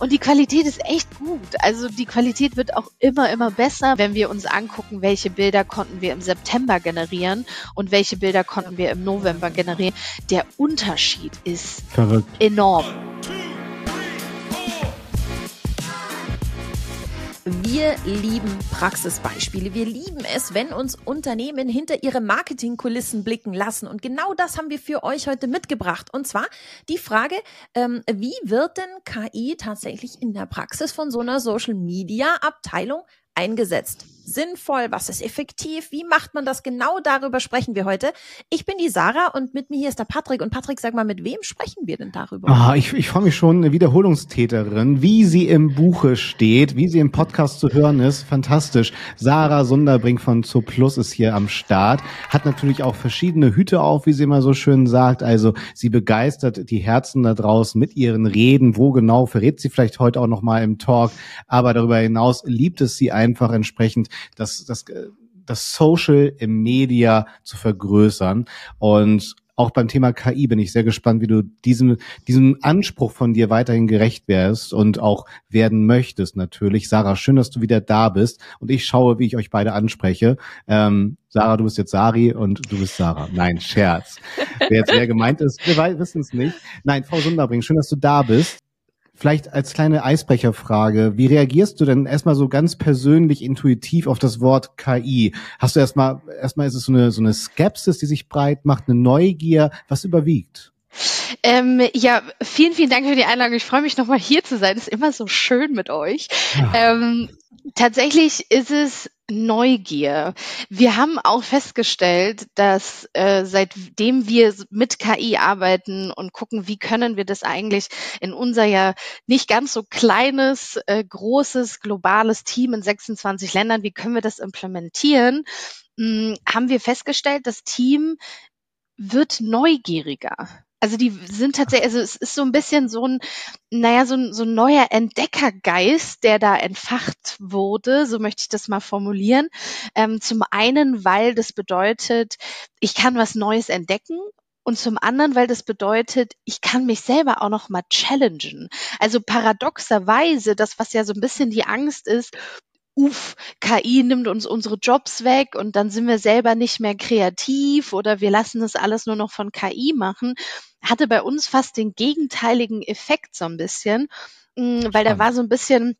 Und die Qualität ist echt gut. Also die Qualität wird auch immer, immer besser, wenn wir uns angucken, welche Bilder konnten wir im September generieren und welche Bilder konnten wir im November generieren. Der Unterschied ist Verrückt. enorm. Wir lieben Praxisbeispiele. Wir lieben es, wenn uns Unternehmen hinter ihre Marketingkulissen blicken lassen. Und genau das haben wir für euch heute mitgebracht. Und zwar die Frage, ähm, wie wird denn KI tatsächlich in der Praxis von so einer Social-Media-Abteilung eingesetzt? Sinnvoll? Was ist effektiv? Wie macht man das? Genau darüber sprechen wir heute. Ich bin die Sarah und mit mir hier ist der Patrick. Und Patrick, sag mal, mit wem sprechen wir denn darüber? Ah, ich, ich freue mich schon, eine Wiederholungstäterin, wie sie im Buche steht, wie sie im Podcast zu hören ist. Fantastisch. Sarah Sunderbrink von Zooplus ist hier am Start. Hat natürlich auch verschiedene Hüte auf, wie sie immer so schön sagt. Also sie begeistert die Herzen da draußen mit ihren Reden. Wo genau verrät sie vielleicht heute auch nochmal im Talk. Aber darüber hinaus liebt es sie einfach entsprechend, das, das, das Social im Media zu vergrößern. Und auch beim Thema KI bin ich sehr gespannt, wie du diesem, diesem Anspruch von dir weiterhin gerecht wärst und auch werden möchtest natürlich. Sarah, schön, dass du wieder da bist und ich schaue, wie ich euch beide anspreche. Ähm, Sarah, du bist jetzt Sari und du bist Sarah. Nein, Scherz. Wer jetzt wer gemeint ist, wir wissen es nicht. Nein, Frau Sunderbring, schön, dass du da bist. Vielleicht als kleine Eisbrecherfrage, wie reagierst du denn erstmal so ganz persönlich intuitiv auf das Wort KI? Hast du erstmal, erstmal ist es so eine, so eine Skepsis, die sich breit macht, eine Neugier, was überwiegt? Ähm, ja, vielen, vielen Dank für die Einladung. Ich freue mich nochmal hier zu sein. Es ist immer so schön mit euch. Ja. Ähm, tatsächlich ist es Neugier. Wir haben auch festgestellt, dass äh, seitdem wir mit KI arbeiten und gucken, wie können wir das eigentlich in unser ja nicht ganz so kleines, äh, großes, globales Team in 26 Ländern, wie können wir das implementieren, mh, hm, haben wir festgestellt, das Team wird neugieriger. Also die sind tatsächlich, also es ist so ein bisschen so ein, naja, so ein, so ein neuer Entdeckergeist, der da entfacht wurde, so möchte ich das mal formulieren. Ähm, zum einen, weil das bedeutet, ich kann was Neues entdecken und zum anderen, weil das bedeutet, ich kann mich selber auch noch mal challengen. Also paradoxerweise, das, was ja so ein bisschen die Angst ist, uff, KI nimmt uns unsere Jobs weg und dann sind wir selber nicht mehr kreativ oder wir lassen das alles nur noch von KI machen, hatte bei uns fast den gegenteiligen Effekt so ein bisschen, mm, weil da war so ein bisschen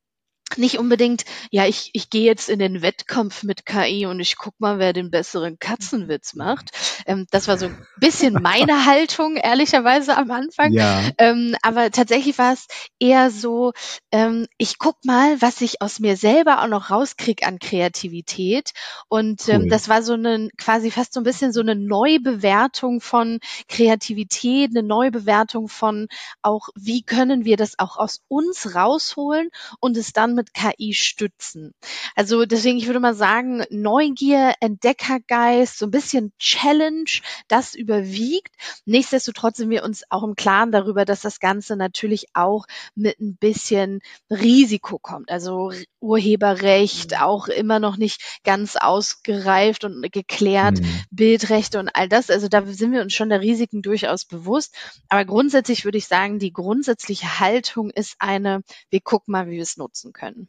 nicht unbedingt, ja, ich, ich gehe jetzt in den Wettkampf mit KI und ich guck mal, wer den besseren Katzenwitz macht. Ähm, das war so ein bisschen meine Haltung, ehrlicherweise am Anfang. Ja. Ähm, aber tatsächlich war es eher so, ähm, ich guck mal, was ich aus mir selber auch noch rauskrieg an Kreativität. Und ähm, cool. das war so eine, quasi fast so ein bisschen so eine Neubewertung von Kreativität, eine Neubewertung von auch, wie können wir das auch aus uns rausholen und es dann mit KI stützen. Also deswegen, ich würde mal sagen, Neugier, Entdeckergeist, so ein bisschen Challenge, das überwiegt. Nichtsdestotrotz sind wir uns auch im Klaren darüber, dass das Ganze natürlich auch mit ein bisschen Risiko kommt. Also Urheberrecht mhm. auch immer noch nicht ganz ausgereift und geklärt, mhm. Bildrechte und all das. Also da sind wir uns schon der Risiken durchaus bewusst. Aber grundsätzlich würde ich sagen, die grundsätzliche Haltung ist eine, wir gucken mal, wie wir es nutzen können können.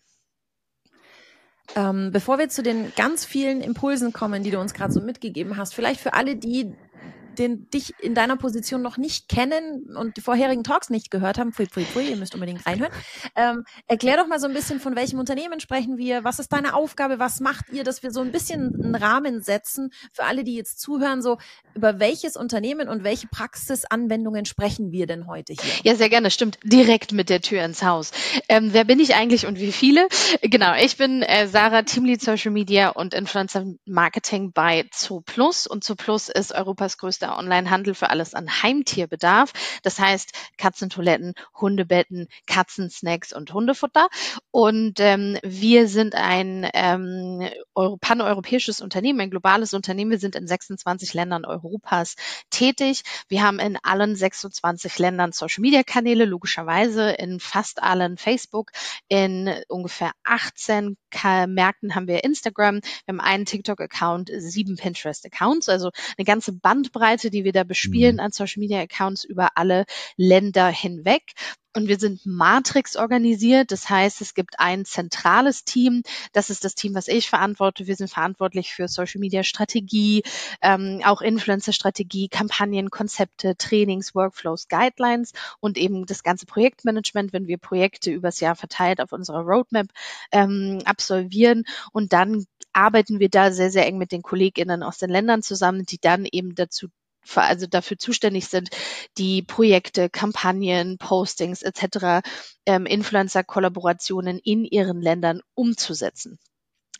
Ähm, bevor wir zu den ganz vielen Impulsen kommen, die du uns gerade so mitgegeben hast, vielleicht für alle, die den dich in deiner Position noch nicht kennen und die vorherigen Talks nicht gehört haben, pfui, pfui, pfui, ihr müsst unbedingt reinhören. Ähm, erklär doch mal so ein bisschen, von welchem Unternehmen sprechen wir, was ist deine Aufgabe, was macht ihr, dass wir so ein bisschen einen Rahmen setzen für alle, die jetzt zuhören, so über welches Unternehmen und welche Praxisanwendungen sprechen wir denn heute hier? Ja, sehr gerne, stimmt, direkt mit der Tür ins Haus. Ähm, wer bin ich eigentlich und wie viele? Genau, ich bin äh, Sarah, Teamlead Social Media und Influencer Marketing bei Zooplus und Zooplus ist Europas größter größter Onlinehandel für alles an Heimtierbedarf. Das heißt Katzentoiletten, Hundebetten, Katzensnacks und Hundefutter. Und ähm, wir sind ein ähm, paneuropäisches Unternehmen, ein globales Unternehmen. Wir sind in 26 Ländern Europas tätig. Wir haben in allen 26 Ländern Social-Media-Kanäle, logischerweise in fast allen Facebook, in ungefähr 18 Märkten haben wir Instagram, wir haben einen TikTok-Account, sieben Pinterest-Accounts, also eine ganze Bandbreite die wir da bespielen mhm. an Social Media Accounts über alle Länder hinweg. Und wir sind Matrix organisiert. Das heißt, es gibt ein zentrales Team. Das ist das Team, was ich verantworte. Wir sind verantwortlich für Social Media Strategie, ähm, auch Influencer Strategie, Kampagnen, Konzepte, Trainings, Workflows, Guidelines und eben das ganze Projektmanagement, wenn wir Projekte übers Jahr verteilt auf unserer Roadmap ähm, absolvieren. Und dann arbeiten wir da sehr, sehr eng mit den KollegInnen aus den Ländern zusammen, die dann eben dazu also dafür zuständig sind, die Projekte, Kampagnen, Postings etc., ähm, Influencer-Kollaborationen in ihren Ländern umzusetzen.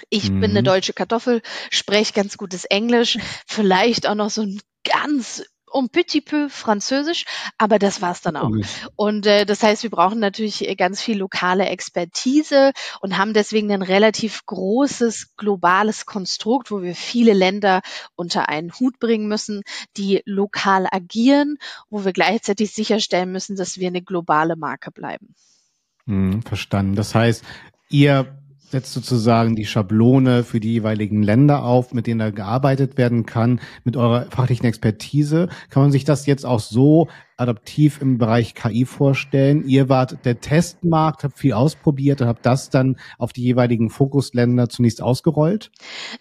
Ich mhm. bin eine mhm. deutsche Kartoffel, spreche ganz gutes Englisch, vielleicht auch noch so ein ganz un petit peu Französisch, aber das war's dann auch. Und äh, das heißt, wir brauchen natürlich äh, ganz viel lokale Expertise und haben deswegen ein relativ großes globales Konstrukt, wo wir viele Länder unter einen Hut bringen müssen, die lokal agieren, wo wir gleichzeitig sicherstellen müssen, dass wir eine globale Marke bleiben. Hm, verstanden. Das heißt, ihr setzt sozusagen die Schablone für die jeweiligen Länder auf, mit denen da gearbeitet werden kann, mit eurer fachlichen Expertise. Kann man sich das jetzt auch so adaptiv im Bereich KI vorstellen? Ihr wart der Testmarkt, habt viel ausprobiert und habt das dann auf die jeweiligen Fokusländer zunächst ausgerollt?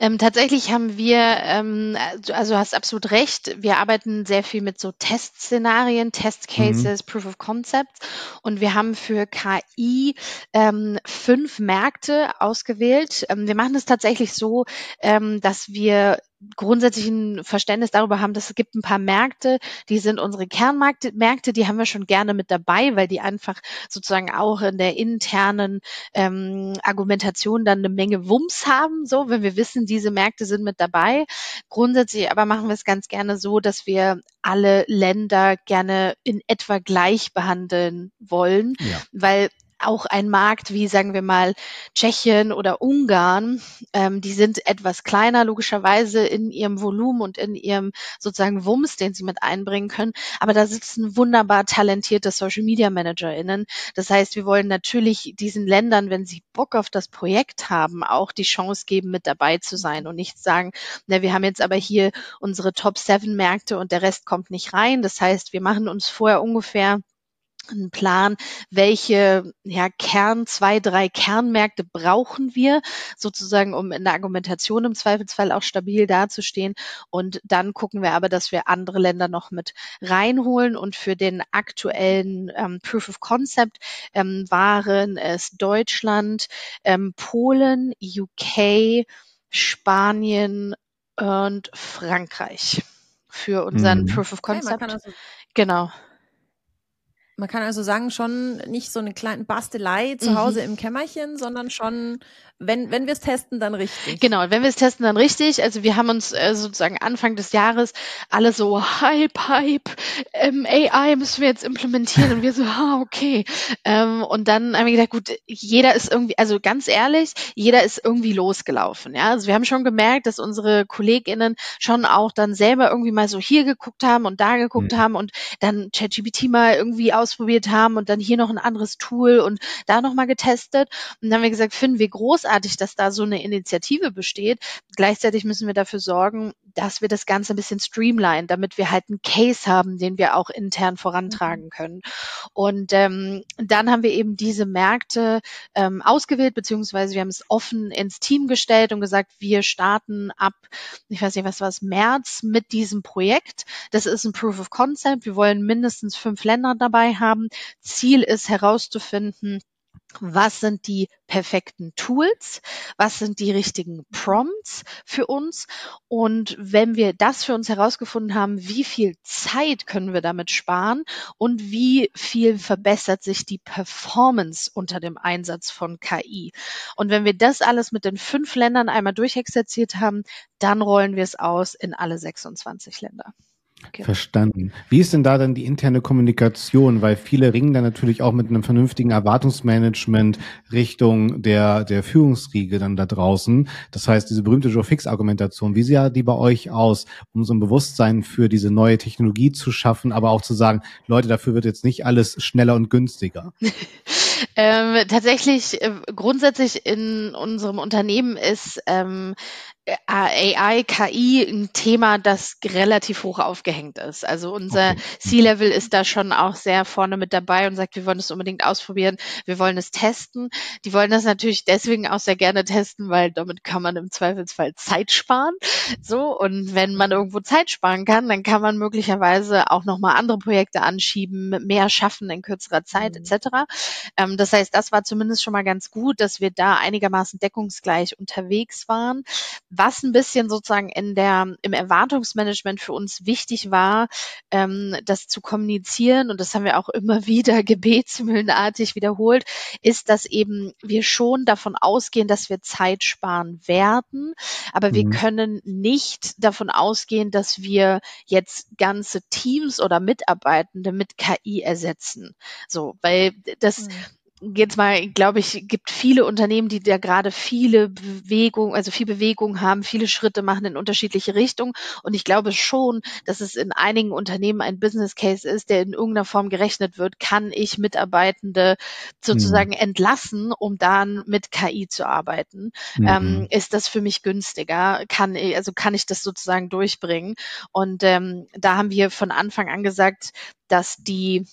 Ähm, tatsächlich haben wir, ähm, also hast absolut recht, wir arbeiten sehr viel mit so Testszenarien, Testcases, mhm. Proof of Concepts und wir haben für KI ähm, fünf Märkte ausgewählt. Ähm, wir machen es tatsächlich so, ähm, dass wir grundsätzlich ein Verständnis darüber haben, dass es gibt ein paar Märkte, die sind unsere Kernmärkte, Märkte, die haben wir schon gerne mit dabei, weil die einfach sozusagen auch in der internen ähm, Argumentation dann eine Menge Wumms haben, so, wenn wir wissen, diese Märkte sind mit dabei. Grundsätzlich aber machen wir es ganz gerne so, dass wir alle Länder gerne in etwa gleich behandeln wollen, ja. weil auch ein Markt wie, sagen wir mal, Tschechien oder Ungarn, ähm, die sind etwas kleiner, logischerweise in ihrem Volumen und in ihrem sozusagen Wumms, den sie mit einbringen können. Aber da sitzen wunderbar talentierte Social Media ManagerInnen. Das heißt, wir wollen natürlich diesen Ländern, wenn sie Bock auf das Projekt haben, auch die Chance geben, mit dabei zu sein und nicht sagen, na, wir haben jetzt aber hier unsere Top Seven Märkte und der Rest kommt nicht rein. Das heißt, wir machen uns vorher ungefähr einen Plan, welche ja, Kern, zwei, drei Kernmärkte brauchen wir, sozusagen, um in der Argumentation im Zweifelsfall auch stabil dazustehen. Und dann gucken wir aber, dass wir andere Länder noch mit reinholen. Und für den aktuellen ähm, Proof of Concept ähm, waren es Deutschland, ähm, Polen, UK, Spanien und Frankreich für unseren mhm. Proof of Concept. Also genau. Man kann also sagen, schon nicht so eine kleine Bastelei zu mhm. Hause mhm. im Kämmerchen, sondern schon wenn, wenn wir es testen, dann richtig. Genau, wenn wir es testen, dann richtig. Also wir haben uns äh, sozusagen Anfang des Jahres alle so Hype, Hype, ähm, AI müssen wir jetzt implementieren und wir so, ah, okay. Ähm, und dann haben wir gedacht, gut, jeder ist irgendwie, also ganz ehrlich, jeder ist irgendwie losgelaufen. Ja, also wir haben schon gemerkt, dass unsere KollegInnen schon auch dann selber irgendwie mal so hier geguckt haben und da geguckt mhm. haben und dann ChatGPT mal irgendwie ausprobiert haben und dann hier noch ein anderes Tool und da nochmal getestet. Und dann haben wir gesagt, finden wir großartig großartig, dass da so eine Initiative besteht. Gleichzeitig müssen wir dafür sorgen, dass wir das Ganze ein bisschen streamline, damit wir halt einen Case haben, den wir auch intern vorantragen mhm. können. Und ähm, dann haben wir eben diese Märkte ähm, ausgewählt, beziehungsweise wir haben es offen ins Team gestellt und gesagt, wir starten ab, ich weiß nicht, was war es, März mit diesem Projekt. Das ist ein Proof of Concept. Wir wollen mindestens fünf Länder dabei haben. Ziel ist herauszufinden, was sind die perfekten Tools, was sind die richtigen Prompts für uns und wenn wir das für uns herausgefunden haben, wie viel Zeit können wir damit sparen und wie viel verbessert sich die Performance unter dem Einsatz von KI. Und wenn wir das alles mit den fünf Ländern einmal durchexerziert haben, dann rollen wir es aus in alle 26 Länder. Okay. Verstanden. Wie ist denn da dann die interne Kommunikation? Weil viele ringen dann natürlich auch mit einem vernünftigen Erwartungsmanagement Richtung der, der Führungsriege dann da draußen. Das heißt, diese berühmte Joe Fix-Argumentation, wie sah die bei euch aus, um so ein Bewusstsein für diese neue Technologie zu schaffen, aber auch zu sagen, Leute, dafür wird jetzt nicht alles schneller und günstiger? Ähm, tatsächlich, äh, grundsätzlich in unserem Unternehmen ist ähm, AI, KI ein Thema, das relativ hoch aufgehängt ist. Also unser okay. C-Level ist da schon auch sehr vorne mit dabei und sagt, wir wollen es unbedingt ausprobieren, wir wollen es testen. Die wollen das natürlich deswegen auch sehr gerne testen, weil damit kann man im Zweifelsfall Zeit sparen. So, und wenn man irgendwo Zeit sparen kann, dann kann man möglicherweise auch nochmal andere Projekte anschieben, mehr schaffen in kürzerer Zeit mhm. etc. Ähm, das heißt, das war zumindest schon mal ganz gut, dass wir da einigermaßen deckungsgleich unterwegs waren was ein bisschen sozusagen in der, im Erwartungsmanagement für uns wichtig war, ähm, das zu kommunizieren, und das haben wir auch immer wieder gebetsmühlenartig wiederholt, ist, dass eben wir schon davon ausgehen, dass wir Zeit sparen werden, aber mhm. wir können nicht davon ausgehen, dass wir jetzt ganze Teams oder Mitarbeitende mit KI ersetzen. So, weil das, mhm jetzt mal, glaube ich, gibt viele Unternehmen, die da gerade viele Bewegung, also viel Bewegung haben, viele Schritte machen in unterschiedliche Richtungen. Und ich glaube schon, dass es in einigen Unternehmen ein Business Case ist, der in irgendeiner Form gerechnet wird. Kann ich Mitarbeitende sozusagen mhm. entlassen, um dann mit KI zu arbeiten? Mhm. Ähm, ist das für mich günstiger? Kann, also kann ich das sozusagen durchbringen? Und ähm, da haben wir von Anfang an gesagt, dass die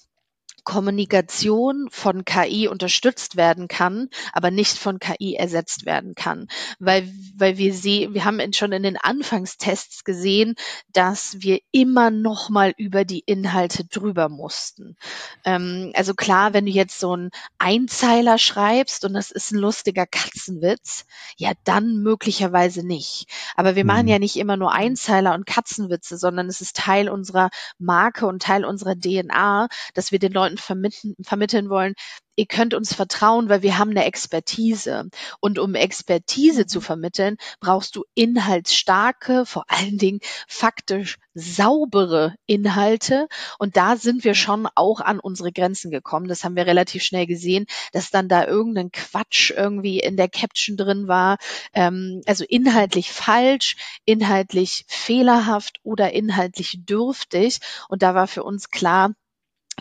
Kommunikation von KI unterstützt werden kann, aber nicht von KI ersetzt werden kann. Weil, weil wir sehen, wir haben schon in den Anfangstests gesehen, dass wir immer noch mal über die Inhalte drüber mussten. Ähm, also klar, wenn du jetzt so einen Einzeiler schreibst und das ist ein lustiger Katzenwitz, ja, dann möglicherweise nicht. Aber wir mhm. machen ja nicht immer nur Einzeiler und Katzenwitze, sondern es ist Teil unserer Marke und Teil unserer DNA, dass wir den Leuten vermitteln, vermitteln wollen, ihr könnt uns vertrauen, weil wir haben eine Expertise. Und um Expertise zu mhm. vermitteln, brauchst du inhaltsstarke, vor allen Dingen faktisch saubere Inhalte. Und da sind wir schon auch an unsere Grenzen gekommen. Das haben wir relativ schnell gesehen, dass dann da irgendein Quatsch irgendwie in der Caption drin war. Ähm, also inhaltlich falsch, inhaltlich fehlerhaft oder inhaltlich dürftig. Und da war für uns klar,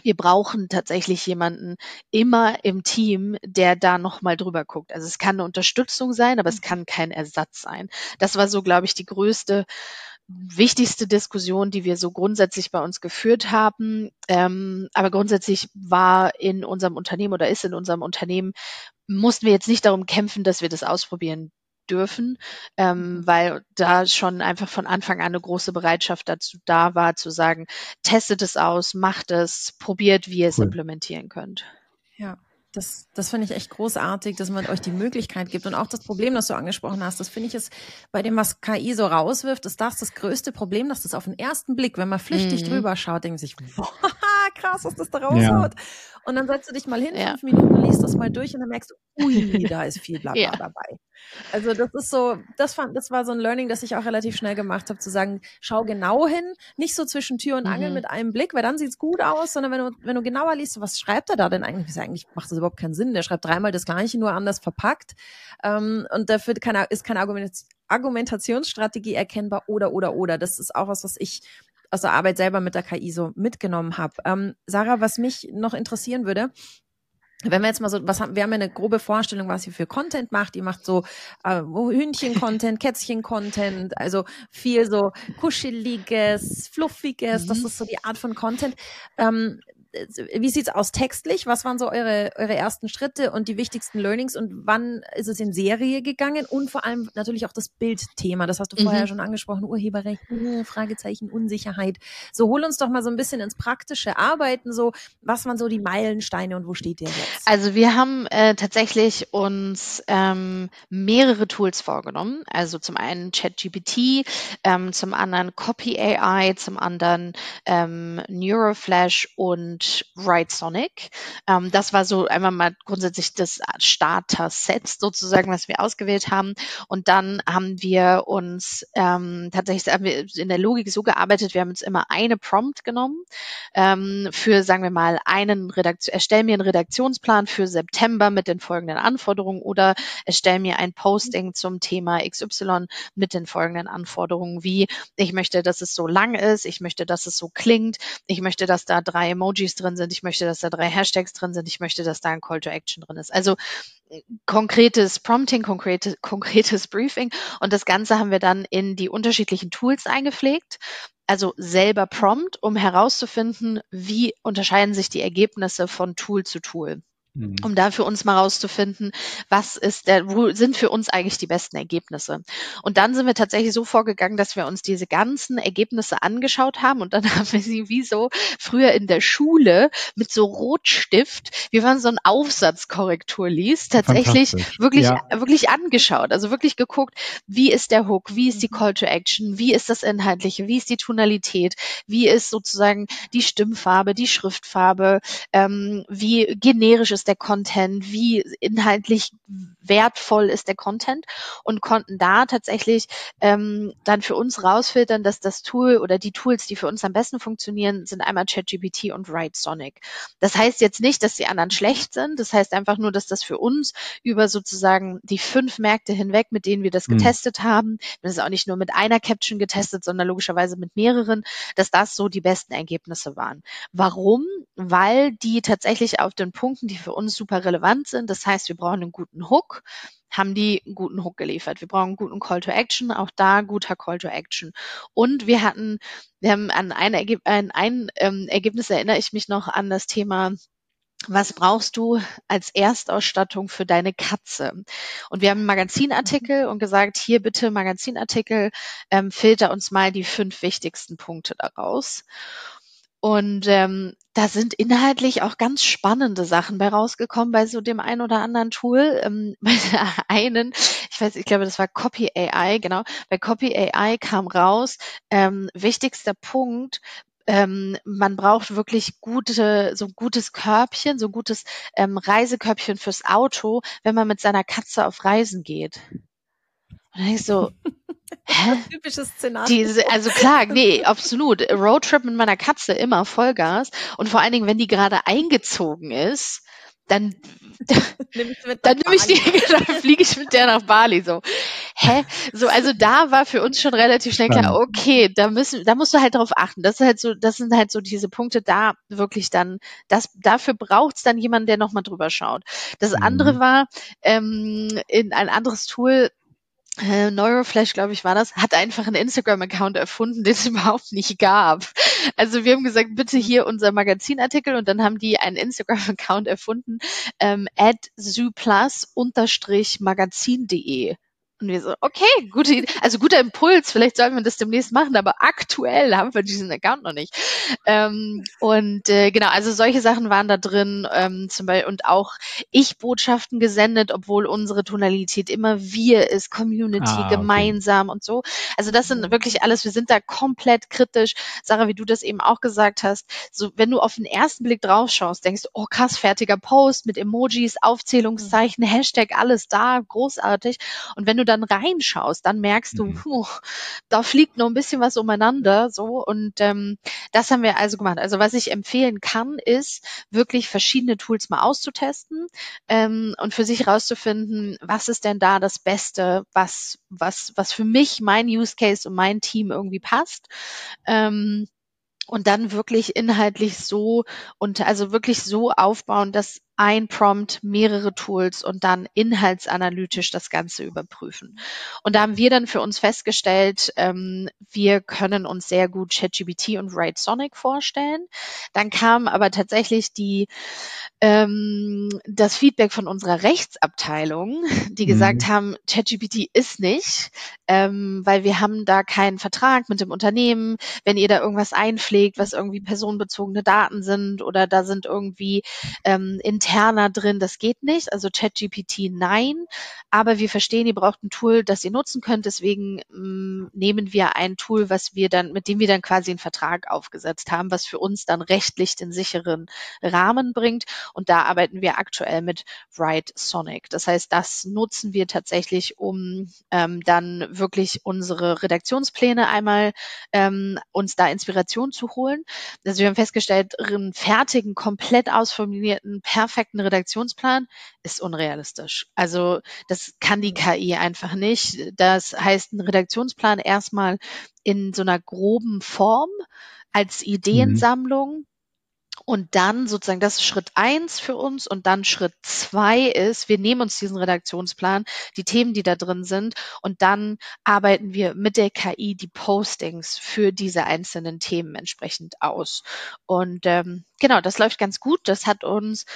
wir brauchen tatsächlich jemanden immer im Team, der da nochmal drüber guckt. Also es kann eine Unterstützung sein, aber es kann kein Ersatz sein. Das war so, glaube ich, die größte wichtigste Diskussion, die wir so grundsätzlich bei uns geführt haben. Ähm, aber grundsätzlich war in unserem Unternehmen oder ist in unserem Unternehmen, mussten wir jetzt nicht darum kämpfen, dass wir das ausprobieren dürfen, ähm, mhm. weil da schon einfach von Anfang an eine große Bereitschaft dazu da war, zu sagen, testet es aus, macht es, probiert, wie ihr es implementieren könnt. Ja. Das, das finde ich echt großartig, dass man euch die Möglichkeit gibt. Und auch das Problem, das du angesprochen hast, das finde ich ist bei dem, was KI so rauswirft, ist das das größte Problem, dass das auf den ersten Blick, wenn man flüchtig mhm. drüber schaut, denkt sich, boah, krass, was das da raushaut. Ja. Und dann setzt du dich mal hin, ja. fünf Minuten, liest das mal durch und dann merkst du, ui, da ist viel Blabla ja. dabei. Also das ist so, das fand, das war so ein Learning, das ich auch relativ schnell gemacht habe, zu sagen, schau genau hin, nicht so zwischen Tür und Angel mhm. mit einem Blick, weil dann sieht's gut aus, sondern wenn du, wenn du genauer liest, was schreibt er da denn eigentlich? Eigentlich macht das überhaupt keinen Sinn. Der schreibt dreimal das Gleiche, nur anders verpackt. Ähm, und dafür kann, ist keine Argumentationsstrategie erkennbar oder, oder, oder. Das ist auch was, was ich aus der Arbeit selber mit der KI so mitgenommen habe. Ähm, Sarah, was mich noch interessieren würde, wenn wir jetzt mal so, was haben, wir haben ja eine grobe Vorstellung, was ihr für Content macht. Ihr macht so äh, Hühnchen-Content, Kätzchen-Content, also viel so kuscheliges, fluffiges, mhm. das ist so die Art von Content. Ähm, wie sieht's aus textlich? Was waren so eure, eure ersten Schritte und die wichtigsten Learnings und wann ist es in Serie gegangen? Und vor allem natürlich auch das Bildthema. Das hast du vorher mhm. schon angesprochen. Urheberrecht, uh, Fragezeichen, Unsicherheit. So hol uns doch mal so ein bisschen ins praktische Arbeiten. So, was waren so die Meilensteine und wo steht ihr jetzt? Also wir haben äh, tatsächlich uns ähm, mehrere Tools vorgenommen. Also zum einen ChatGPT, ähm, zum anderen Copy AI, zum anderen ähm, Neuroflash und Ride Sonic. Ähm, das war so einmal mal grundsätzlich das Starter-Set sozusagen, was wir ausgewählt haben. Und dann haben wir uns ähm, tatsächlich haben wir in der Logik so gearbeitet, wir haben uns immer eine Prompt genommen ähm, für, sagen wir mal, einen Redaktion, erstell mir einen Redaktionsplan für September mit den folgenden Anforderungen oder erstell mir ein Posting zum Thema XY mit den folgenden Anforderungen, wie ich möchte, dass es so lang ist, ich möchte, dass es so klingt, ich möchte, dass da drei Emojis Emojis drin sind, ich möchte, dass da drei Hashtags drin sind, ich möchte, dass da ein Call to Action drin ist. Also äh, konkretes Prompting, konkrete, konkretes Briefing und das Ganze haben wir dann in die unterschiedlichen Tools eingepflegt. Also selber Prompt, um herauszufinden, wie unterscheiden sich die Ergebnisse von Tool zu Tool. Mhm. um da für uns mal rauszufinden, was ist der, wo sind für uns eigentlich die besten Ergebnisse. Und dann sind wir tatsächlich so vorgegangen, dass wir uns diese ganzen Ergebnisse angeschaut haben und dann haben wir sie wie so früher in der Schule mit so Rotstift, wie man so einen Aufsatzkorrektur liest, tatsächlich wirklich, ja. wirklich angeschaut. Also wirklich geguckt, wie ist der Hook, wie ist die Call to Action, wie ist das Inhaltliche, wie ist die Tonalität, wie ist sozusagen die Stimmfarbe, die Schriftfarbe, ähm, wie generisch ist der Content, wie inhaltlich wertvoll ist der Content und konnten da tatsächlich ähm, dann für uns rausfiltern, dass das Tool oder die Tools, die für uns am besten funktionieren, sind einmal ChatGPT und WriteSonic. Das heißt jetzt nicht, dass die anderen schlecht sind. Das heißt einfach nur, dass das für uns über sozusagen die fünf Märkte hinweg, mit denen wir das mhm. getestet haben, das ist auch nicht nur mit einer Caption getestet, sondern logischerweise mit mehreren, dass das so die besten Ergebnisse waren. Warum? Weil die tatsächlich auf den Punkten, die für uns super relevant sind. Das heißt, wir brauchen einen guten Hook, haben die einen guten Hook geliefert. Wir brauchen einen guten Call to Action, auch da guter Call to Action. Und wir hatten, wir haben an ein, Ergeb an ein ähm, Ergebnis erinnere ich mich noch an das Thema was brauchst du als Erstausstattung für deine Katze? Und wir haben einen Magazinartikel und gesagt, hier bitte Magazinartikel, ähm, filter uns mal die fünf wichtigsten Punkte daraus. Und ähm, da sind inhaltlich auch ganz spannende Sachen bei rausgekommen bei so dem einen oder anderen Tool. Ähm, bei der einen, ich weiß, ich glaube, das war Copy AI, genau. Bei Copy AI kam raus, ähm, wichtigster Punkt, ähm, man braucht wirklich gute, so gutes Körbchen, so gutes ähm, Reisekörbchen fürs Auto, wenn man mit seiner Katze auf Reisen geht. Und dann ich so, Hä? Typisches Szenario. Diese, also klar, nee, absolut. Roadtrip mit meiner Katze immer Vollgas. Und vor allen Dingen, wenn die gerade eingezogen ist, dann, dann nehme ich die, dann fliege ich mit der nach Bali, so. Hä? So, also da war für uns schon relativ schnell klar, okay, da müssen, da musst du halt drauf achten. Das ist halt so, das sind halt so diese Punkte, da wirklich dann, das, dafür braucht's dann jemanden, der nochmal drüber schaut. Das andere mhm. war, ähm, in ein anderes Tool, äh, Neuroflash, glaube ich, war das, hat einfach einen Instagram-Account erfunden, den es überhaupt nicht gab. Also wir haben gesagt, bitte hier unser Magazinartikel und dann haben die einen Instagram-Account erfunden, ähm, at zyplus-magazin.de. Und wir so, okay, gute Idee. Also guter Impuls, vielleicht sollten wir das demnächst machen, aber aktuell haben wir diesen Account noch nicht. Ähm, und äh, genau, also solche Sachen waren da drin, ähm, zum Beispiel und auch Ich-Botschaften gesendet, obwohl unsere Tonalität immer wir ist, Community, ah, okay. gemeinsam und so. Also das sind wirklich alles, wir sind da komplett kritisch. Sarah, wie du das eben auch gesagt hast, so wenn du auf den ersten Blick drauf schaust, denkst du, oh krass, fertiger Post mit Emojis, Aufzählungszeichen, Hashtag, alles da, großartig. Und wenn du dann reinschaust, dann merkst du, mhm. puh, da fliegt noch ein bisschen was umeinander, so und ähm, das haben wir also gemacht. Also was ich empfehlen kann, ist wirklich verschiedene Tools mal auszutesten ähm, und für sich herauszufinden, was ist denn da das Beste, was was was für mich mein Use Case und mein Team irgendwie passt. Ähm, und dann wirklich inhaltlich so und also wirklich so aufbauen, dass ein Prompt, mehrere Tools und dann inhaltsanalytisch das Ganze überprüfen. Und da haben wir dann für uns festgestellt, ähm, wir können uns sehr gut ChatGPT und WriteSonic vorstellen. Dann kam aber tatsächlich die ähm, das Feedback von unserer Rechtsabteilung, die gesagt mhm. haben, ChatGPT ist nicht, ähm, weil wir haben da keinen Vertrag mit dem Unternehmen. Wenn ihr da irgendwas einpflegt, was irgendwie personenbezogene Daten sind oder da sind irgendwie ähm, interner drin, das geht nicht. Also ChatGPT nein, aber wir verstehen, ihr braucht ein Tool, das ihr nutzen könnt. Deswegen ähm, nehmen wir ein Tool, was wir dann, mit dem wir dann quasi einen Vertrag aufgesetzt haben, was für uns dann rechtlich den sicheren Rahmen bringt. Und da arbeiten wir aktuell mit Write Sonic. Das heißt, das nutzen wir tatsächlich, um ähm, dann wirklich unsere Redaktionspläne einmal ähm, uns da Inspiration zu holen. Also wir haben festgestellt, einen fertigen, komplett ausformulierten, perfekten Redaktionsplan ist unrealistisch. Also das kann die KI einfach nicht. Das heißt, ein Redaktionsplan erstmal in so einer groben Form als. Ideensammlung. Mhm Und dann sozusagen, das ist Schritt eins für uns. Und dann Schritt zwei ist, wir nehmen uns diesen Redaktionsplan, die Themen, die da drin sind, und dann arbeiten wir mit der KI die Postings für diese einzelnen Themen entsprechend aus. Und ähm, genau, das läuft ganz gut. Das hat uns,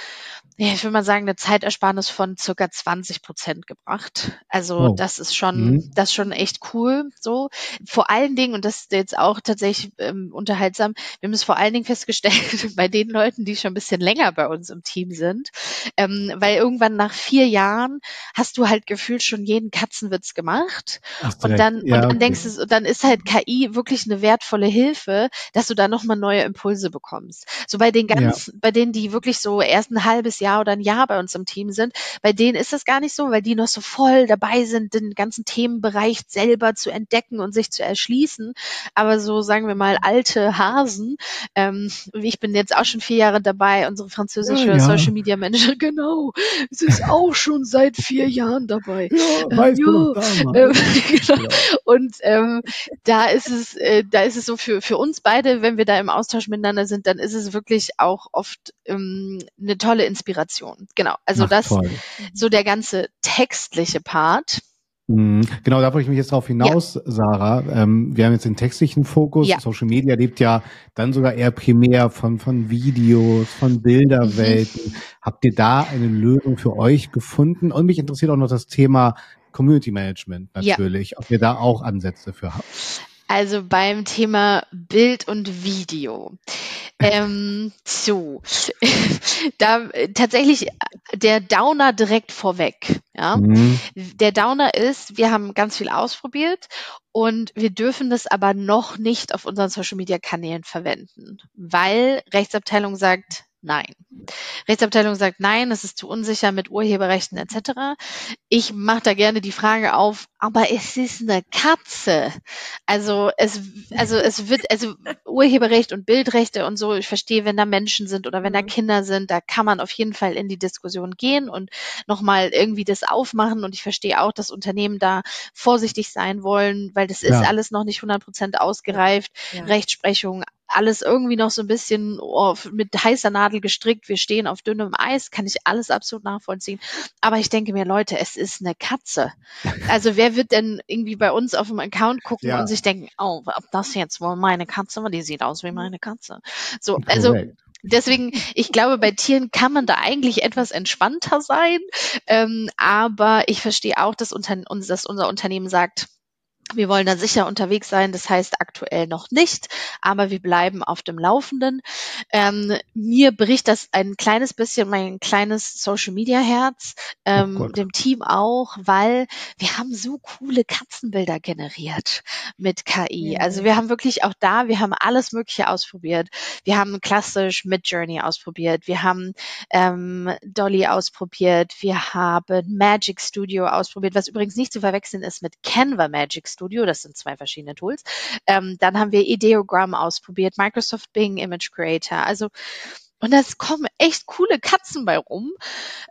ich würde mal sagen, eine Zeitersparnis von circa 20 Prozent gebracht. Also oh. das ist schon, mhm. das ist schon echt cool. So vor allen Dingen und das ist jetzt auch tatsächlich ähm, unterhaltsam. Wir haben es vor allen Dingen festgestellt bei den Leuten, die schon ein bisschen länger bei uns im Team sind, ähm, weil irgendwann nach vier Jahren hast du halt gefühlt schon jeden Katzenwitz gemacht Ach, und dann ja, und dann okay. denkst du, dann ist halt KI wirklich eine wertvolle Hilfe, dass du da nochmal neue Impulse bekommst. So bei den ganz, ja. bei denen, die wirklich so erst ein halbes Jahr oder ein Jahr bei uns im Team sind, bei denen ist das gar nicht so, weil die noch so voll dabei sind, den ganzen Themenbereich selber zu entdecken und sich zu erschließen. Aber so sagen wir mal alte Hasen, ähm, ich bin jetzt auch schon vier Jahre dabei, unsere französische ja, ja. Social Media Manager, genau, sie ist auch schon seit vier Jahren dabei. Ja, ähm, weiß ja. Ähm, genau. Und ähm, da ist es, äh, da ist es so für, für uns beide, wenn wir da im Austausch miteinander sind, dann ist es wirklich auch oft ähm, eine tolle Inspiration. Genau. Also Ach, das, toll. so der ganze textliche Part. Mhm. Genau, da wollte ich mich jetzt drauf hinaus, ja. Sarah. Ähm, wir haben jetzt den textlichen Fokus. Ja. Social Media lebt ja dann sogar eher primär von, von Videos, von Bilderwelten. Mhm. Habt ihr da eine Lösung für euch gefunden? Und mich interessiert auch noch das Thema Community Management natürlich, ja. ob ihr da auch Ansätze für habt. Also beim Thema Bild und Video. Ähm, so, da tatsächlich der Downer direkt vorweg. Ja, mhm. der Downer ist, wir haben ganz viel ausprobiert und wir dürfen das aber noch nicht auf unseren Social Media Kanälen verwenden, weil Rechtsabteilung sagt, Nein. Rechtsabteilung sagt nein, es ist zu unsicher mit Urheberrechten etc. Ich mache da gerne die Frage auf, aber es ist eine Katze. Also es, also es wird, also Urheberrecht und Bildrechte und so, ich verstehe, wenn da Menschen sind oder wenn da mhm. Kinder sind, da kann man auf jeden Fall in die Diskussion gehen und nochmal irgendwie das aufmachen. Und ich verstehe auch, dass Unternehmen da vorsichtig sein wollen, weil das ist ja. alles noch nicht 100 Prozent ausgereift. Ja. Rechtsprechung, alles irgendwie noch so ein bisschen mit heißer Nadel gestrickt. Wir stehen auf dünnem Eis, kann ich alles absolut nachvollziehen. Aber ich denke mir, Leute, es ist eine Katze. Also wer wird denn irgendwie bei uns auf dem Account gucken ja. und sich denken, oh, ob das jetzt wohl meine Katze war? Die sieht aus wie meine Katze. So, also Deswegen, ich glaube, bei Tieren kann man da eigentlich etwas entspannter sein. Ähm, aber ich verstehe auch, dass, unter, dass unser Unternehmen sagt, wir wollen da sicher unterwegs sein, das heißt aktuell noch nicht, aber wir bleiben auf dem Laufenden. Ähm, mir bricht das ein kleines bisschen mein kleines Social Media Herz, ähm, oh dem Team auch, weil wir haben so coole Katzenbilder generiert mit KI. Mhm. Also wir haben wirklich auch da, wir haben alles Mögliche ausprobiert. Wir haben klassisch mit Journey ausprobiert, wir haben ähm, Dolly ausprobiert, wir haben Magic Studio ausprobiert, was übrigens nicht zu verwechseln ist mit Canva Magic Studio. Studio, das sind zwei verschiedene Tools. Ähm, dann haben wir Ideogram ausprobiert, Microsoft Bing Image Creator. Also und es kommen echt coole Katzen bei rum.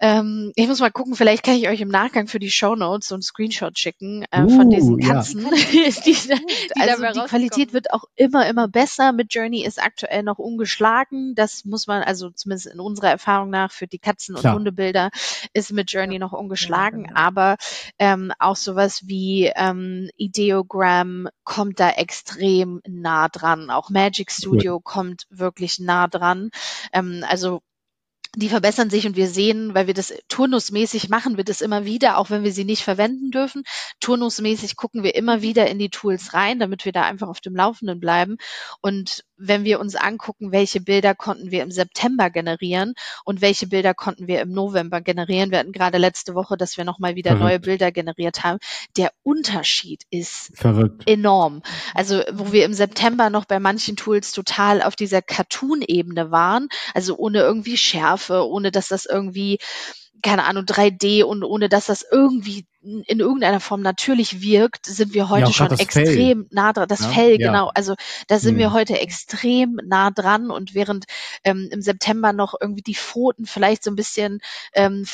Ähm, ich muss mal gucken, vielleicht kann ich euch im Nachgang für die Show Notes so einen Screenshot schicken äh, uh, von diesen Katzen. Ja. die, die, also die Qualität wird auch immer, immer besser. Mit Journey ist aktuell noch ungeschlagen. Das muss man, also zumindest in unserer Erfahrung nach, für die Katzen- und Klar. Hundebilder ist mit Journey noch ungeschlagen. Ja, genau. Aber ähm, auch sowas wie ähm, Ideogram kommt da extrem nah dran. Auch Magic Studio cool. kommt wirklich nah dran. Ähm, also die verbessern sich und wir sehen, weil wir das turnusmäßig machen, wir das immer wieder, auch wenn wir sie nicht verwenden dürfen. Turnusmäßig gucken wir immer wieder in die Tools rein, damit wir da einfach auf dem Laufenden bleiben. Und wenn wir uns angucken, welche Bilder konnten wir im September generieren und welche Bilder konnten wir im November generieren. Wir hatten gerade letzte Woche, dass wir nochmal wieder Verrückt. neue Bilder generiert haben. Der Unterschied ist Verrückt. enorm. Also wo wir im September noch bei manchen Tools total auf dieser Cartoon-Ebene waren, also ohne irgendwie Schärfe, ohne dass das irgendwie keine Ahnung, 3D und ohne dass das irgendwie in irgendeiner Form natürlich wirkt, sind wir heute ja, schon extrem Fell. nah dran. Das ja, Fell, ja. genau. Also da sind hm. wir heute extrem nah dran und während ähm, im September noch irgendwie die Pfoten vielleicht so ein bisschen ähm,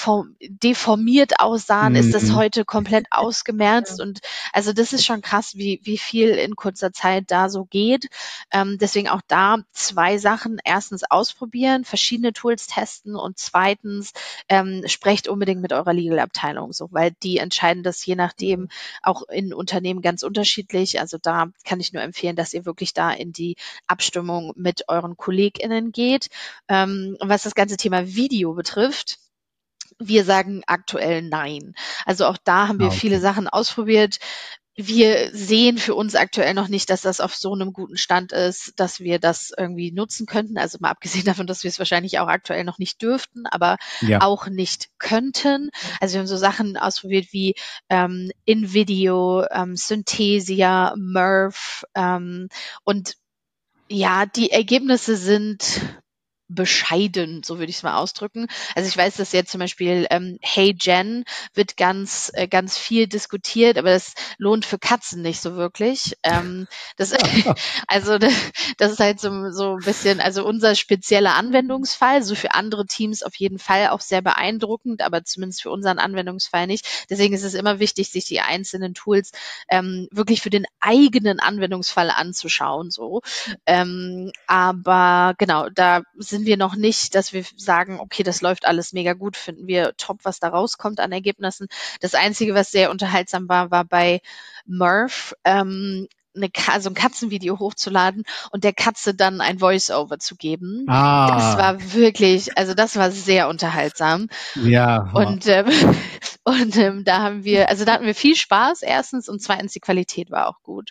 deformiert aussahen, hm. ist das hm. heute komplett ausgemerzt und also das ist schon krass, wie, wie viel in kurzer Zeit da so geht. Ähm, deswegen auch da zwei Sachen. Erstens ausprobieren, verschiedene Tools testen und zweitens ähm, sprecht unbedingt mit eurer Legal-Abteilung so, weil die entscheiden das je nachdem auch in Unternehmen ganz unterschiedlich. Also da kann ich nur empfehlen, dass ihr wirklich da in die Abstimmung mit euren KollegInnen geht. Ähm, was das ganze Thema Video betrifft, wir sagen aktuell nein. Also auch da haben wir ah, okay. viele Sachen ausprobiert wir sehen für uns aktuell noch nicht, dass das auf so einem guten Stand ist, dass wir das irgendwie nutzen könnten. Also mal abgesehen davon, dass wir es wahrscheinlich auch aktuell noch nicht dürften, aber ja. auch nicht könnten. Also wir haben so Sachen ausprobiert wie ähm, InVideo, ähm, Synthesia, Murph ähm, und ja, die Ergebnisse sind bescheiden, so würde ich es mal ausdrücken. Also ich weiß, dass jetzt zum Beispiel ähm, Hey Jen wird ganz äh, ganz viel diskutiert, aber das lohnt für Katzen nicht so wirklich. Ähm, das, also das, das ist halt so, so ein bisschen, also unser spezieller Anwendungsfall, so für andere Teams auf jeden Fall auch sehr beeindruckend, aber zumindest für unseren Anwendungsfall nicht. Deswegen ist es immer wichtig, sich die einzelnen Tools ähm, wirklich für den eigenen Anwendungsfall anzuschauen. So, ähm, aber genau, da sind sind wir noch nicht, dass wir sagen, okay, das läuft alles mega gut, finden wir top, was da rauskommt an Ergebnissen. Das Einzige, was sehr unterhaltsam war, war bei Murph. Ähm, eine, also ein Katzenvideo hochzuladen und der Katze dann ein Voice-Over zu geben. Ah. Das war wirklich, also das war sehr unterhaltsam. Ja. Und, ähm, und ähm, da haben wir, also da hatten wir viel Spaß erstens und zweitens die Qualität war auch gut.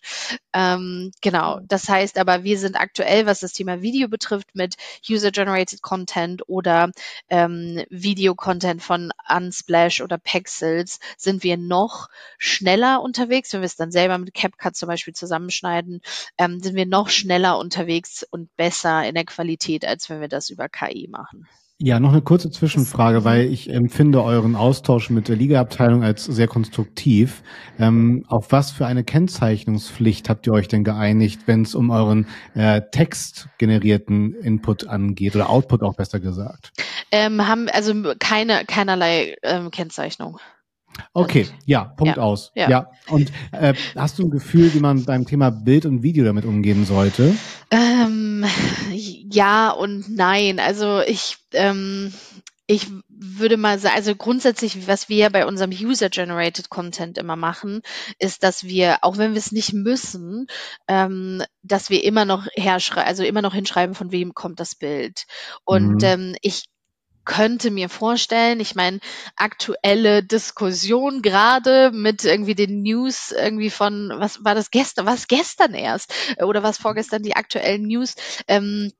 Ähm, genau, das heißt aber, wir sind aktuell, was das Thema Video betrifft, mit User-Generated Content oder ähm, Video-Content von Unsplash oder Pexels, sind wir noch schneller unterwegs, wenn wir es dann selber mit CapCut zum Beispiel zusammen zusammenschneiden, ähm, sind wir noch schneller unterwegs und besser in der Qualität, als wenn wir das über KI machen. Ja, noch eine kurze Zwischenfrage, weil ich empfinde euren Austausch mit der Ligaabteilung als sehr konstruktiv. Ähm, auf was für eine Kennzeichnungspflicht habt ihr euch denn geeinigt, wenn es um euren äh, textgenerierten Input angeht oder Output auch besser gesagt? Ähm, haben also keine keinerlei ähm, Kennzeichnung. Okay, ja, Punkt ja, aus. Ja. ja. Und äh, hast du ein Gefühl, wie man beim Thema Bild und Video damit umgehen sollte? Ähm, ja und nein. Also ich, ähm, ich würde mal sagen, also grundsätzlich, was wir bei unserem User-Generated Content immer machen, ist, dass wir, auch wenn wir es nicht müssen, ähm, dass wir immer noch herschreiben, also immer noch hinschreiben, von wem kommt das Bild. Und mhm. ähm, ich könnte mir vorstellen, ich meine, aktuelle Diskussion gerade mit irgendwie den News irgendwie von, was war das gestern, was gestern erst oder was vorgestern die aktuellen News, ähm,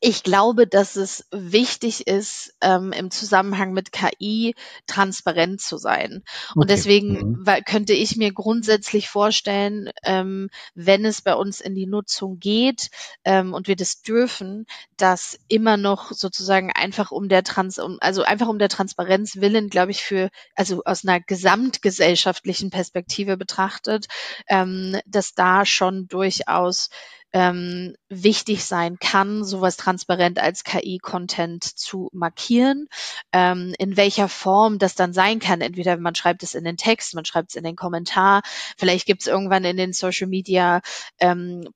ich glaube, dass es wichtig ist, ähm, im Zusammenhang mit KI transparent zu sein. Und okay. deswegen mhm. könnte ich mir grundsätzlich vorstellen, ähm, wenn es bei uns in die Nutzung geht ähm, und wir das dürfen, dass immer noch sozusagen einfach um der Trans, um, also einfach um der Transparenz willen, glaube ich, für, also aus einer gesamtgesellschaftlichen Perspektive betrachtet, ähm, dass da schon durchaus ähm, wichtig sein kann, sowas transparent als KI-Content zu markieren. Ähm, in welcher Form das dann sein kann, entweder man schreibt es in den Text, man schreibt es in den Kommentar, vielleicht gibt es irgendwann in den Social Media ähm,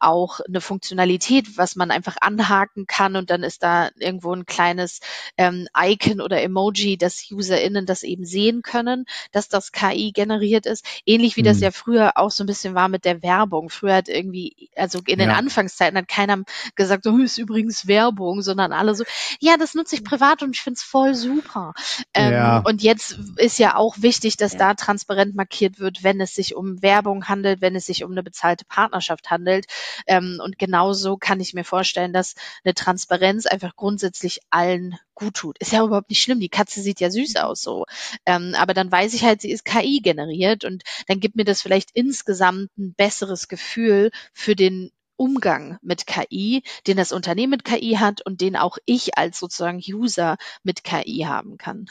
auch eine Funktionalität, was man einfach anhaken kann und dann ist da irgendwo ein kleines ähm, Icon oder Emoji, dass UserInnen das eben sehen können, dass das KI generiert ist. Ähnlich wie mhm. das ja früher auch so ein bisschen war mit der Werbung. Früher hat irgendwie also in den ja. Anfangszeiten hat keiner gesagt, so ist übrigens Werbung, sondern alle so, ja, das nutze ich privat und ich finde es voll super. Ähm, ja. Und jetzt ist ja auch wichtig, dass ja. da transparent markiert wird, wenn es sich um Werbung handelt, wenn es sich um eine bezahlte Partnerschaft handelt. Ähm, und genauso kann ich mir vorstellen, dass eine Transparenz einfach grundsätzlich allen gut tut. Ist ja überhaupt nicht schlimm. Die Katze sieht ja süß aus so. Ähm, aber dann weiß ich halt, sie ist KI generiert und dann gibt mir das vielleicht insgesamt ein besseres Gefühl für den Umgang mit KI, den das Unternehmen mit KI hat und den auch ich als sozusagen User mit KI haben kann.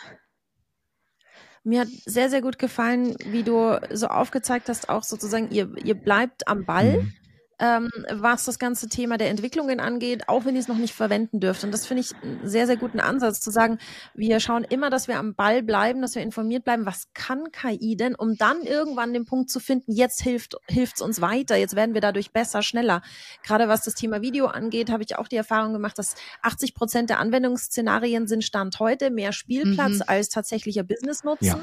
Mir hat sehr, sehr gut gefallen, wie du so aufgezeigt hast, auch sozusagen, ihr, ihr bleibt am Ball. Mhm ähm, was das ganze Thema der Entwicklungen angeht, auch wenn ihr es noch nicht verwenden dürft. Und das finde ich einen sehr, sehr guten Ansatz, zu sagen, wir schauen immer, dass wir am Ball bleiben, dass wir informiert bleiben, was kann KI denn, um dann irgendwann den Punkt zu finden, jetzt hilft hilft's uns weiter, jetzt werden wir dadurch besser, schneller. Gerade was das Thema Video angeht, habe ich auch die Erfahrung gemacht, dass 80 Prozent der Anwendungsszenarien sind Stand heute mehr Spielplatz mhm. als tatsächlicher Business-Nutzen. Ja.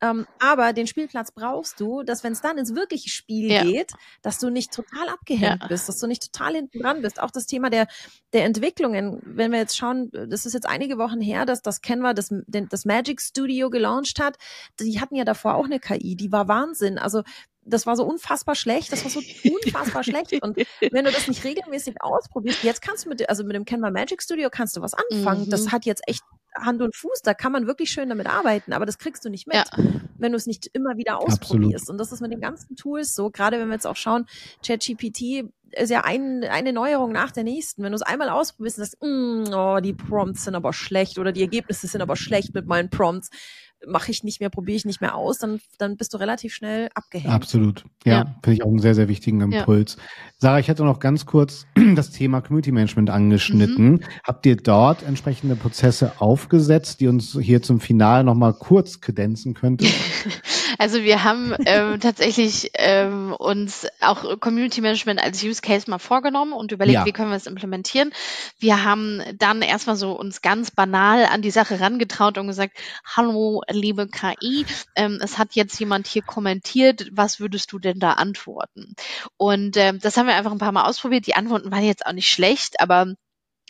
Ähm, aber den Spielplatz brauchst du, dass wenn es dann ins wirkliche Spiel ja. geht, dass du nicht total abgehängt ja. bist, dass du nicht total hinten dran bist. Auch das Thema der, der Entwicklungen, wenn wir jetzt schauen, das ist jetzt einige Wochen her, dass das Canva das, das Magic Studio gelauncht hat. Die hatten ja davor auch eine KI, die war Wahnsinn. Also das war so unfassbar schlecht, das war so unfassbar schlecht. Und wenn du das nicht regelmäßig ausprobierst, jetzt kannst du mit, also mit dem Canva Magic Studio kannst du was anfangen. Mhm. Das hat jetzt echt Hand und Fuß, da kann man wirklich schön damit arbeiten, aber das kriegst du nicht mit, ja. wenn du es nicht immer wieder ausprobierst. Absolut. Und das ist mit den ganzen Tools so, gerade wenn wir jetzt auch schauen, ChatGPT ist ja ein, eine Neuerung nach der nächsten. Wenn du es einmal ausprobierst und sagst, mm, oh, die Prompts sind aber schlecht oder die Ergebnisse sind aber schlecht mit meinen Prompts, mache ich nicht mehr, probiere ich nicht mehr aus, dann, dann bist du relativ schnell abgehängt. Absolut. Ja, ja. finde ich auch einen sehr, sehr wichtigen Impuls. Ja. Sarah, ich hätte noch ganz kurz das Thema Community Management angeschnitten. Mhm. Habt ihr dort entsprechende Prozesse aufgesetzt, die uns hier zum Final nochmal kurz kredenzen könnte? Also wir haben ähm, tatsächlich ähm, uns auch Community Management als Use Case mal vorgenommen und überlegt, ja. wie können wir es implementieren. Wir haben dann erstmal so uns ganz banal an die Sache rangetraut und gesagt, hallo liebe KI, ähm, es hat jetzt jemand hier kommentiert, was würdest du denn da antworten? Und ähm, das haben wir einfach ein paar Mal ausprobiert. Die Antworten waren jetzt auch nicht schlecht, aber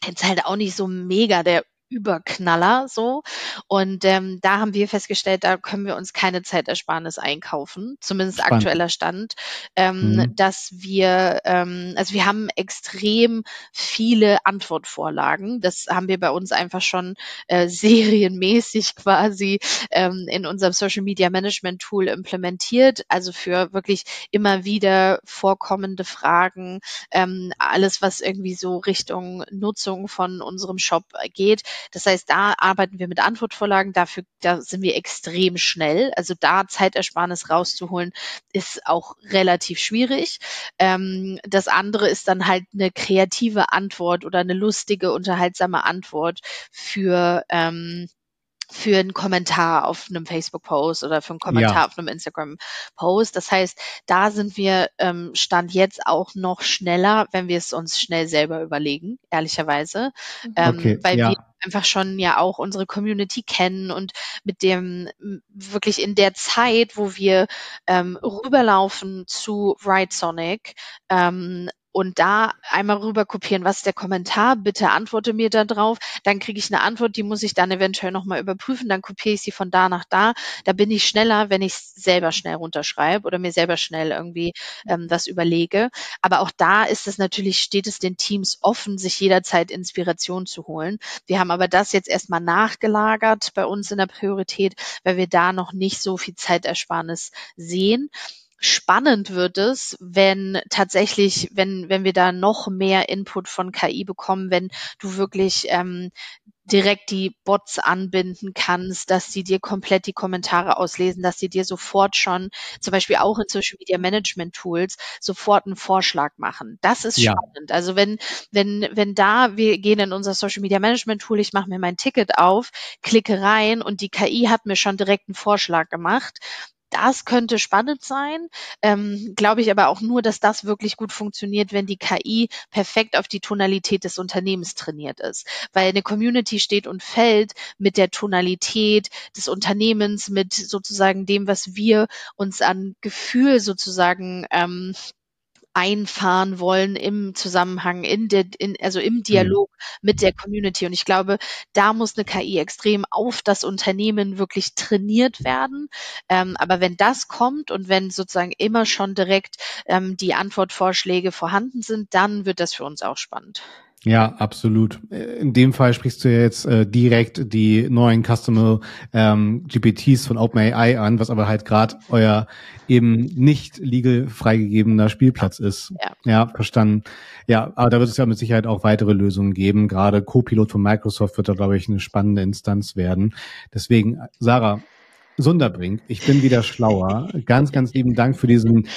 jetzt halt auch nicht so mega der Überknaller so. Und ähm, da haben wir festgestellt, da können wir uns keine Zeitersparnis einkaufen, zumindest Spannend. aktueller Stand, ähm, mhm. dass wir, ähm, also wir haben extrem viele Antwortvorlagen. Das haben wir bei uns einfach schon äh, serienmäßig quasi ähm, in unserem Social Media Management Tool implementiert. Also für wirklich immer wieder vorkommende Fragen, ähm, alles, was irgendwie so Richtung Nutzung von unserem Shop geht das heißt, da arbeiten wir mit Antwortvorlagen. Dafür, da sind wir extrem schnell. Also da Zeitersparnis rauszuholen, ist auch relativ schwierig. Ähm, das andere ist dann halt eine kreative Antwort oder eine lustige, unterhaltsame Antwort für ähm, für einen Kommentar auf einem Facebook-Post oder für einen Kommentar ja. auf einem Instagram-Post. Das heißt, da sind wir ähm, Stand jetzt auch noch schneller, wenn wir es uns schnell selber überlegen, ehrlicherweise. Ähm, okay, weil ja. wir einfach schon ja auch unsere Community kennen und mit dem wirklich in der Zeit, wo wir ähm, rüberlaufen zu Ride Sonic, ähm, und da einmal rüber kopieren, was ist der Kommentar, bitte antworte mir da drauf, dann kriege ich eine Antwort, die muss ich dann eventuell nochmal überprüfen, dann kopiere ich sie von da nach da. Da bin ich schneller, wenn ich selber schnell runterschreibe oder mir selber schnell irgendwie ähm, was überlege. Aber auch da ist es natürlich, steht es den Teams offen, sich jederzeit Inspiration zu holen. Wir haben aber das jetzt erstmal nachgelagert bei uns in der Priorität, weil wir da noch nicht so viel Zeitersparnis sehen spannend wird es, wenn tatsächlich, wenn, wenn wir da noch mehr Input von KI bekommen, wenn du wirklich ähm, direkt die Bots anbinden kannst, dass sie dir komplett die Kommentare auslesen, dass sie dir sofort schon, zum Beispiel auch in Social Media Management Tools, sofort einen Vorschlag machen. Das ist ja. spannend. Also wenn, wenn, wenn da, wir gehen in unser Social Media Management Tool, ich mache mir mein Ticket auf, klicke rein und die KI hat mir schon direkt einen Vorschlag gemacht, das könnte spannend sein, ähm, glaube ich aber auch nur, dass das wirklich gut funktioniert, wenn die KI perfekt auf die Tonalität des Unternehmens trainiert ist. Weil eine Community steht und fällt mit der Tonalität des Unternehmens, mit sozusagen dem, was wir uns an Gefühl sozusagen ähm, einfahren wollen im Zusammenhang, in der, in, also im Dialog mhm. mit der Community. Und ich glaube, da muss eine KI extrem auf das Unternehmen wirklich trainiert werden. Ähm, aber wenn das kommt und wenn sozusagen immer schon direkt ähm, die Antwortvorschläge vorhanden sind, dann wird das für uns auch spannend. Ja, absolut. In dem Fall sprichst du ja jetzt äh, direkt die neuen Customer ähm, GPTs von OpenAI an, was aber halt gerade euer eben nicht legal freigegebener Spielplatz ist. Ja. ja, verstanden. Ja, aber da wird es ja mit Sicherheit auch weitere Lösungen geben. Gerade Copilot von Microsoft wird da, glaube ich, eine spannende Instanz werden. Deswegen, Sarah, Sunderbrink, ich bin wieder schlauer. Ganz, ganz lieben Dank für diesen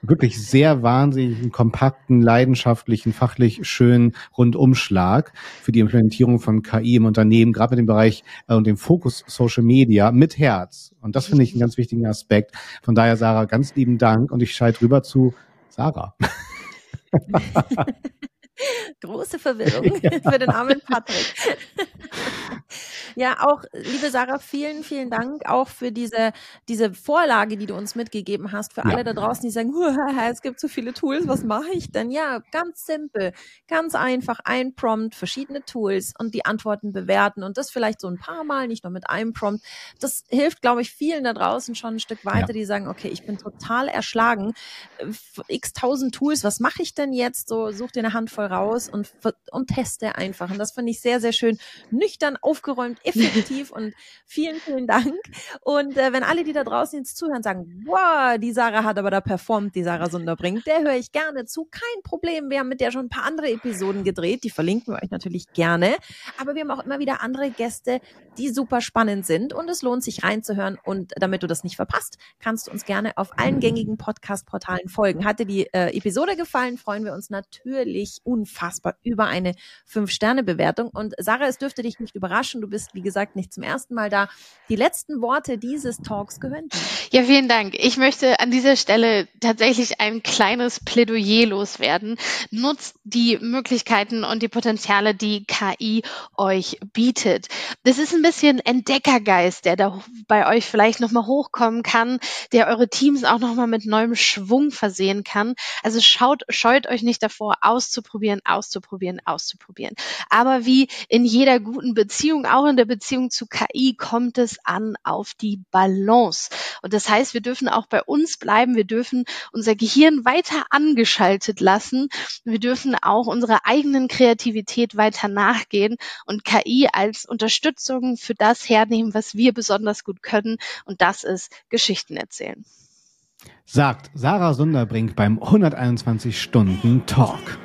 wirklich sehr wahnsinnigen, kompakten, leidenschaftlichen, fachlich schönen Rundumschlag für die Implementierung von KI im Unternehmen, gerade mit dem Bereich äh, und dem Fokus Social Media mit Herz. Und das finde ich einen ganz wichtigen Aspekt. Von daher, Sarah, ganz lieben Dank und ich schalte rüber zu Sarah. Große Verwirrung ja. für den armen Patrick. Ja, auch, liebe Sarah, vielen, vielen Dank auch für diese, diese Vorlage, die du uns mitgegeben hast. Für ja. alle da draußen, die sagen, es gibt so viele Tools, was mache ich denn? Ja, ganz simpel, ganz einfach, ein Prompt, verschiedene Tools und die Antworten bewerten und das vielleicht so ein paar Mal, nicht nur mit einem Prompt. Das hilft, glaube ich, vielen da draußen schon ein Stück weiter, ja. die sagen, okay, ich bin total erschlagen. X tausend Tools, was mache ich denn jetzt? So, such dir eine Handvoll raus und, und teste einfach. Und das finde ich sehr, sehr schön. Nüchtern, aufgeräumt, effektiv und vielen, vielen Dank. Und äh, wenn alle, die da draußen jetzt zuhören, sagen, wow, die Sarah hat aber da performt, die Sarah Sunderbring, der höre ich gerne zu. Kein Problem. Wir haben mit der schon ein paar andere Episoden gedreht. Die verlinken wir euch natürlich gerne. Aber wir haben auch immer wieder andere Gäste, die super spannend sind und es lohnt sich reinzuhören. Und damit du das nicht verpasst, kannst du uns gerne auf allen gängigen Podcast-Portalen folgen. Hat dir die äh, Episode gefallen, freuen wir uns natürlich unfassbar über eine 5-Sterne-Bewertung. Und Sarah, es dürfte dich nicht überraschen. Du bist wie gesagt, nicht zum ersten Mal da. Die letzten Worte dieses Talks gehören dir. Ja, vielen Dank. Ich möchte an dieser Stelle tatsächlich ein kleines Plädoyer loswerden. Nutzt die Möglichkeiten und die Potenziale, die KI euch bietet. Das ist ein bisschen Entdeckergeist, der da bei euch vielleicht nochmal hochkommen kann, der eure Teams auch nochmal mit neuem Schwung versehen kann. Also schaut, scheut euch nicht davor, auszuprobieren, auszuprobieren, auszuprobieren. Aber wie in jeder guten Beziehung, auch in der Beziehung zu KI kommt es an auf die Balance. Und das heißt, wir dürfen auch bei uns bleiben. Wir dürfen unser Gehirn weiter angeschaltet lassen. Wir dürfen auch unserer eigenen Kreativität weiter nachgehen und KI als Unterstützung für das hernehmen, was wir besonders gut können. Und das ist Geschichten erzählen. Sagt Sarah Sunderbrink beim 121 Stunden Talk.